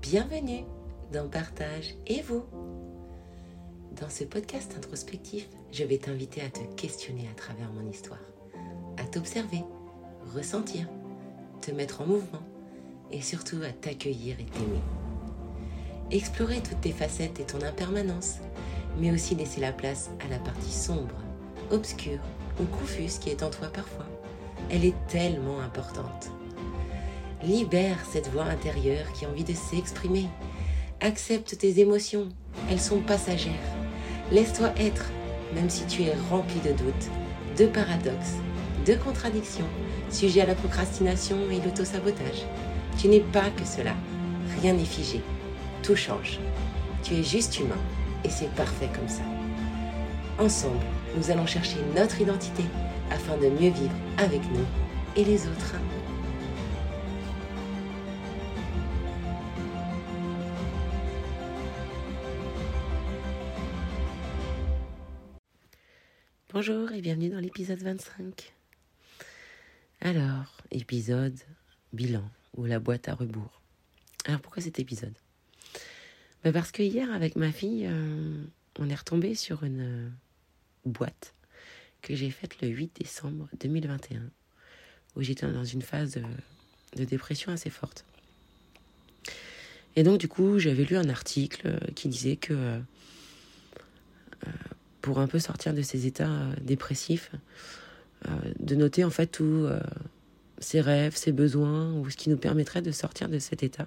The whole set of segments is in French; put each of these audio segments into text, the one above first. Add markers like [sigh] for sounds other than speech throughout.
Bienvenue dans Partage et vous. Dans ce podcast introspectif, je vais t'inviter à te questionner à travers mon histoire, à t'observer, ressentir, te mettre en mouvement et surtout à t'accueillir et t'aimer. Explorer toutes tes facettes et ton impermanence, mais aussi laisser la place à la partie sombre, obscure ou confuse qui est en toi parfois. Elle est tellement importante. Libère cette voix intérieure qui a envie de s'exprimer. Accepte tes émotions, elles sont passagères. Laisse-toi être, même si tu es rempli de doutes, de paradoxes, de contradictions, sujet à la procrastination et l'autosabotage. Tu n'es pas que cela. Rien n'est figé. Tout change. Tu es juste humain et c'est parfait comme ça. Ensemble, nous allons chercher notre identité afin de mieux vivre avec nous et les autres. Bonjour et bienvenue dans l'épisode 25. Alors, épisode bilan ou la boîte à rebours. Alors pourquoi cet épisode? Ben Parce que hier avec ma fille, euh, on est retombé sur une euh, boîte que j'ai faite le 8 décembre 2021, où j'étais dans une phase de, dépression assez forte. Et donc du coup, j'avais lu un article qui disait que euh, pour un peu sortir de ces états dépressifs, de noter en fait tous ses rêves, ses besoins, ou ce qui nous permettrait de sortir de cet état,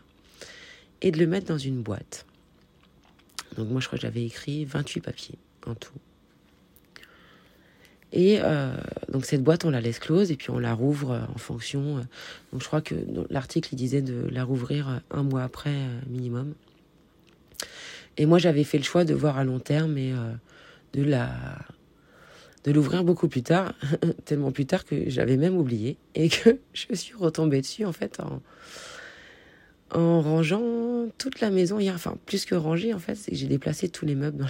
et de le mettre dans une boîte. Donc moi, je crois que j'avais écrit 28 papiers en tout. Et euh, donc cette boîte, on la laisse close et puis on la rouvre en fonction. Euh, donc je crois que l'article il disait de la rouvrir un mois après euh, minimum. Et moi j'avais fait le choix de voir à long terme et de la de l'ouvrir beaucoup plus tard, [laughs] tellement plus tard que j'avais même oublié et que [laughs] je suis retombée dessus en fait en rangeant toute la maison hier. Enfin, plus que ranger, en fait, c'est que j'ai déplacé tous les meubles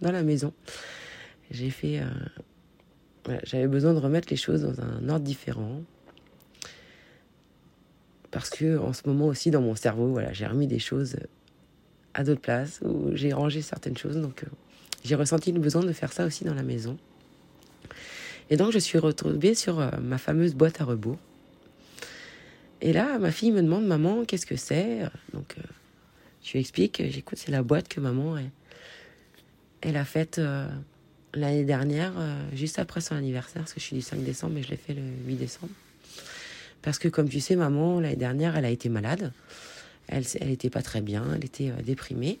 dans la, maison. J'ai fait. Euh, j'avais besoin de remettre les choses dans un ordre différent. Parce que en ce moment aussi, dans mon cerveau, voilà, j'ai remis des choses à d'autres places, où j'ai rangé certaines choses. Donc, euh, j'ai ressenti le besoin de faire ça aussi dans la maison. Et donc, je suis retrouvée sur euh, ma fameuse boîte à rebours et là, ma fille me demande, maman, qu'est-ce que c'est? Donc, euh, je lui explique, j'écoute, c'est la boîte que maman, elle, a faite euh, l'année dernière, euh, juste après son anniversaire, parce que je suis du 5 décembre, mais je l'ai fait le 8 décembre. Parce que, comme tu sais, maman, l'année dernière, elle a été malade. Elle n'était pas très bien, elle était déprimée.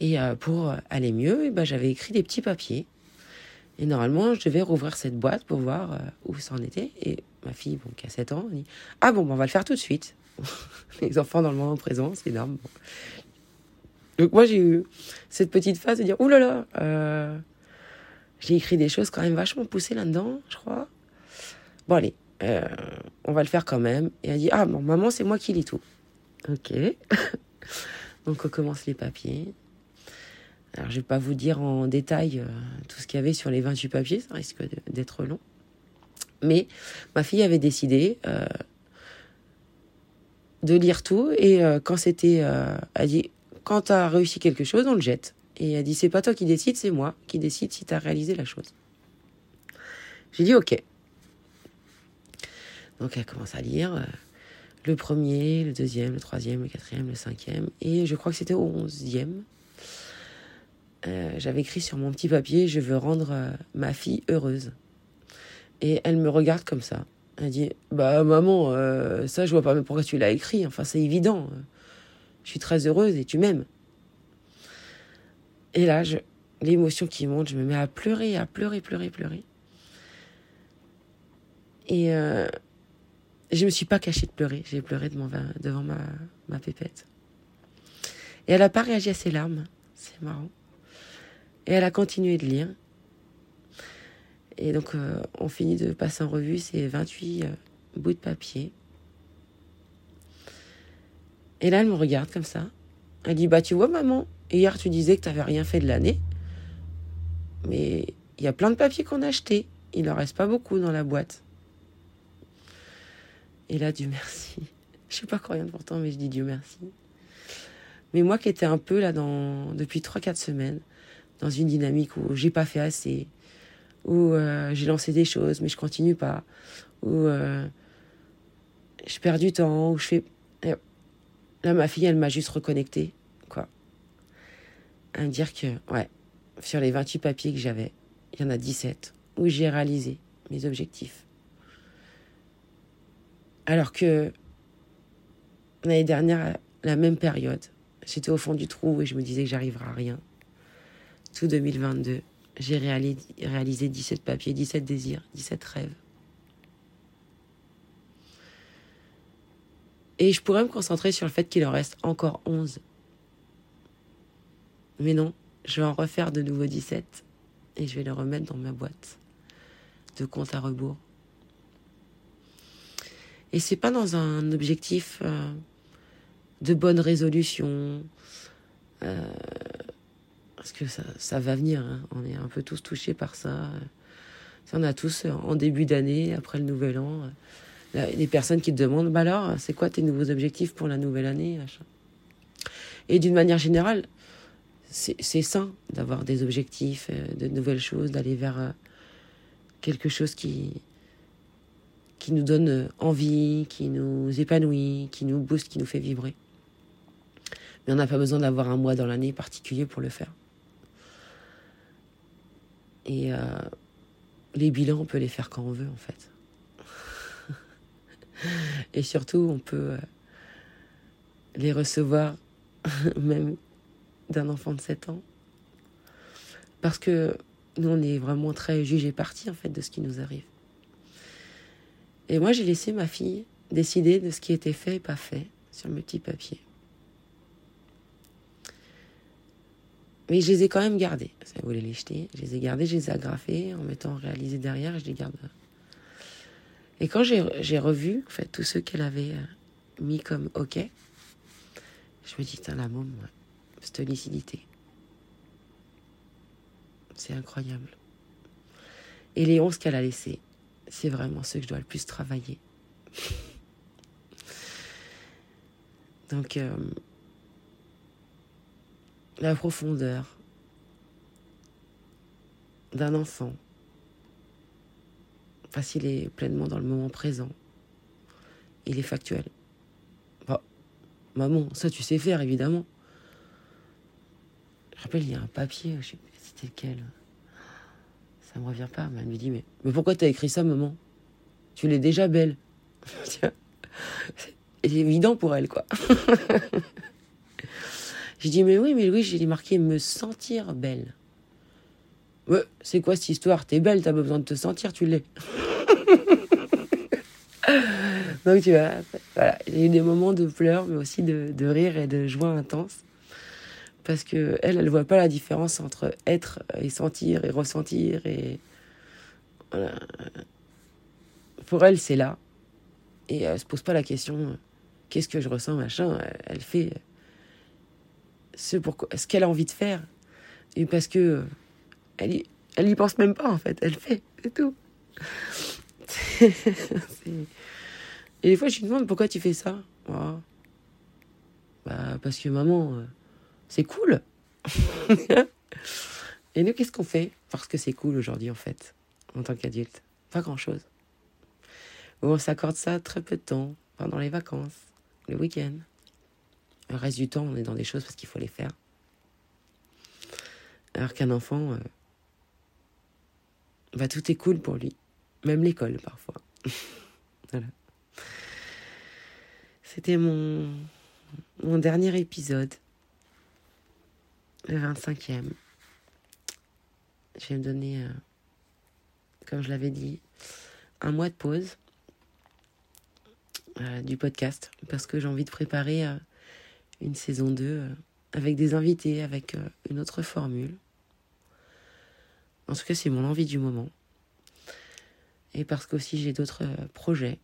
Et pour aller mieux, eh ben, j'avais écrit des petits papiers. Et normalement, je devais rouvrir cette boîte pour voir où ça en était. Et ma fille, bon, qui a 7 ans, dit Ah bon, on va le faire tout de suite. [laughs] Les enfants dans le moment présent, c'est énorme. Donc moi, j'ai eu cette petite phase de dire Ouh là là, euh, j'ai écrit des choses quand même vachement poussées là-dedans, je crois. Bon, allez, euh, on va le faire quand même. Et elle dit Ah bon, maman, c'est moi qui lis tout. Ok. [laughs] Donc on commence les papiers. Je vais pas vous dire en détail euh, tout ce qu'il y avait sur les 28 papiers, ça risque d'être long. Mais ma fille avait décidé euh, de lire tout et euh, quand c'était, euh, elle dit, quand tu as réussi quelque chose, on le jette. Et elle dit, c'est pas toi qui décide, c'est moi qui décide si tu as réalisé la chose. J'ai dit, ok. Donc elle commence à lire le premier, le deuxième, le troisième, le quatrième, le cinquième. Et je crois que c'était au onzième. J'avais écrit sur mon petit papier, je veux rendre ma fille heureuse. Et elle me regarde comme ça. Elle dit Bah, maman, euh, ça, je vois pas pourquoi tu l'as écrit? Enfin, c'est évident. Je suis très heureuse et tu m'aimes. Et là, l'émotion qui monte, je me mets à pleurer, à pleurer, pleurer, pleurer. Et euh, je me suis pas cachée de pleurer. J'ai pleuré devant, ma, ma pépette. Et elle a pas réagi à ses larmes. C'est marrant. Et elle a continué de lire. Et donc, euh, on finit de passer en revue ces 28 euh, bouts de papier. Et là, elle me regarde comme ça. Elle dit Bah, tu vois, maman, hier tu disais que tu n'avais rien fait de l'année. Mais il y a plein de papiers qu'on a achetés. Il n'en reste pas beaucoup dans la boîte. Et là, Dieu merci. [laughs] Je suis pas croyante pourtant, mais je dis Dieu merci. Mais moi qui étais un peu là dans, depuis 3-4 semaines, dans une dynamique où j'ai pas fait assez, où euh, j'ai lancé des choses, mais je continue pas, où euh, je perds du temps, où je fais. Là, ma fille, elle m'a juste reconnecté, quoi. À me dire que, ouais, sur les 28 papiers que j'avais, il y en a 17 où j'ai réalisé mes objectifs. Alors que l'année dernière, la même période, j'étais au fond du trou et je me disais que j'arriverai à rien. Tout 2022, j'ai réalisé 17 papiers, 17 désirs, 17 rêves. Et je pourrais me concentrer sur le fait qu'il en reste encore 11. Mais non, je vais en refaire de nouveau 17 et je vais les remettre dans ma boîte de compte à rebours. Et c'est pas dans un objectif euh, de bonne résolution, euh, parce que ça, ça va venir. Hein. On est un peu tous touchés par ça. On a tous en début d'année, après le nouvel an, des personnes qui te demandent bah alors, c'est quoi tes nouveaux objectifs pour la nouvelle année Et d'une manière générale, c'est sain d'avoir des objectifs, euh, de nouvelles choses, d'aller vers quelque chose qui, qui nous donne envie, qui nous épanouit, qui nous booste, qui nous fait vibrer. Mais on n'a pas besoin d'avoir un mois dans l'année particulier pour le faire. Et euh, les bilans, on peut les faire quand on veut, en fait. [laughs] Et surtout, on peut euh, les recevoir [laughs] même d'un enfant de 7 ans. Parce que nous, on est vraiment très jugé parti, en fait, de ce qui nous arrive. Et moi, j'ai laissé ma fille décider de ce qui était fait et pas fait sur mes petits papiers. Mais je les ai quand même gardés. Ça voulait les jeter. Je les ai gardés, je les ai agrafés en mettant réalisé derrière je les garde. Et quand j'ai revu en fait, tous ceux qu'elle avait euh, mis comme OK, je me dis, la môme, cette lucidité. C'est incroyable. Et les 11 qu'elle a laissés, c'est vraiment ceux que je dois le plus travailler. [laughs] Donc, euh, la profondeur d'un enfant, parce qu'il est pleinement dans le moment présent, il est factuel. Bon, maman, ça tu sais faire évidemment. Je rappelle, il y a un papier, je sais pas, c'était lequel Ça me revient pas, mais elle me dit, mais, mais pourquoi t'as écrit ça, maman? Tu l'es déjà belle. [laughs] C'est évident pour elle, quoi. [laughs] J'ai dit, mais oui, mais Louis, j'ai marqué me sentir belle. Ouais, c'est quoi cette histoire? T'es belle, t'as besoin de te sentir, tu l'es. [laughs] Donc tu vois, voilà, il y a eu des moments de pleurs, mais aussi de, rire et de joie intense. Parce que elle, elle voit pas la différence entre être et sentir et ressentir et pour elle c'est là. Et elle se pose pas la question qu'est-ce que je ressens machin? Elle fait ce pourquoi ce qu'elle a envie de faire et parce que elle y, elle y pense même pas en fait elle fait c'est tout [laughs] et des fois je lui demande pourquoi tu fais ça? Bah parce que maman euh, c'est cool. [laughs] Et nous, qu'est-ce qu'on fait? Parce que c'est cool aujourd'hui, en fait, en tant qu'adulte. Pas grand-chose. On s'accorde ça très peu de temps, pendant les vacances, le week-end. Le reste du temps, on est dans des choses parce qu'il faut les faire. Alors qu'un enfant, euh, bah, tout est cool pour lui. Même l'école, parfois. [laughs] voilà. C'était mon, mon dernier épisode le 25e. Je vais me donner, euh, comme je l'avais dit, un mois de pause euh, du podcast parce que j'ai envie de préparer une saison 2 avec des invités, avec une autre formule. En tout cas, c'est mon envie du moment. Et parce qu'aussi j'ai d'autres projets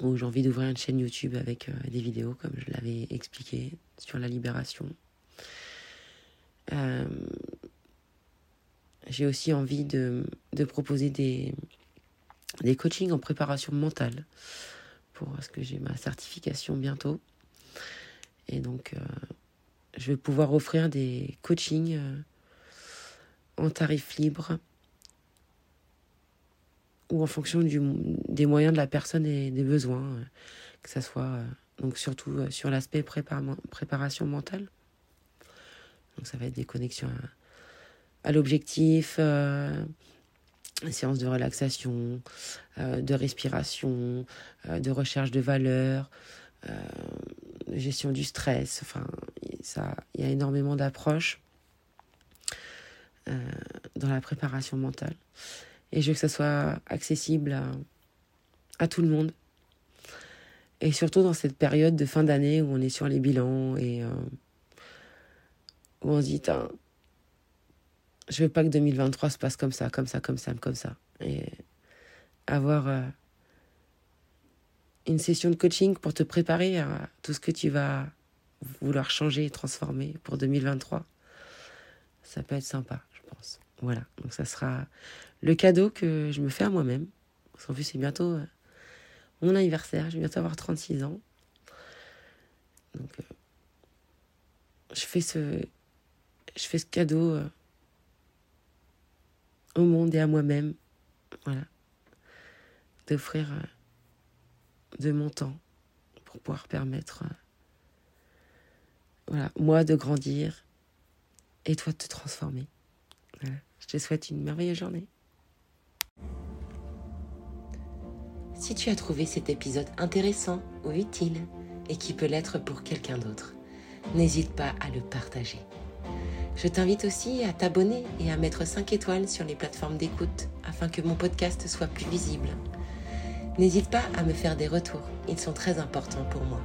où j'ai envie d'ouvrir une chaîne YouTube avec des vidéos, comme je l'avais expliqué, sur la libération. Euh, j'ai aussi envie de, de proposer des, des coachings en préparation mentale pour ce que j'ai ma certification bientôt. Et donc, euh, je vais pouvoir offrir des coachings euh, en tarif libre ou en fonction des moyens de la personne et des besoins, euh, que ce soit donc surtout sur l'aspect préparation mentale. Donc ça va être des connexions à, l'objectif, euh, séances de relaxation, de respiration, de recherche de valeur, gestion du stress. Enfin, ça, il y a énormément d'approches euh, dans la préparation mentale. Et je veux que ça soit accessible à, tout le monde. Et surtout dans cette période de fin d'année où on est sur les bilans et euh, où on se dit, je veux pas que 2023 se passe comme ça, comme ça, comme ça, comme ça. Et avoir euh, une session de coaching pour te préparer à tout ce que tu vas vouloir changer et transformer pour 2023. Ça peut être sympa, je pense. Voilà, donc ça sera le cadeau que je me fais à moi-même. Parce plus, c'est bientôt euh, mon anniversaire, je vais bientôt avoir 36 ans. Donc, euh, je fais ce, je fais ce cadeau euh, au monde et à moi-même. Voilà. D'offrir de mon temps pour pouvoir permettre, euh, voilà, moi de grandir et toi de te transformer. Je te souhaite une merveilleuse journée. Si tu as trouvé cet épisode intéressant ou utile et qui peut l'être pour quelqu'un d'autre, n'hésite pas à le partager. Je t'invite aussi à t'abonner et à mettre 5 étoiles sur les plateformes d'écoute afin que mon podcast soit plus visible. N'hésite pas à me faire des retours, ils sont très importants pour moi.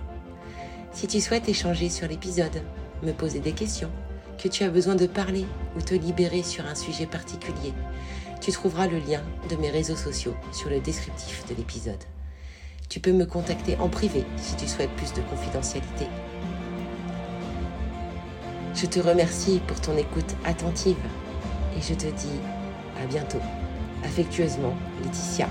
Si tu souhaites échanger sur l'épisode, me poser des questions, que tu as besoin de parler ou te libérer sur un sujet particulier, tu trouveras le lien de mes réseaux sociaux sur le descriptif de l'épisode. Tu peux me contacter en privé si tu souhaites plus de confidentialité. Je te remercie pour ton écoute attentive et je te dis à bientôt. Affectueusement, Laetitia.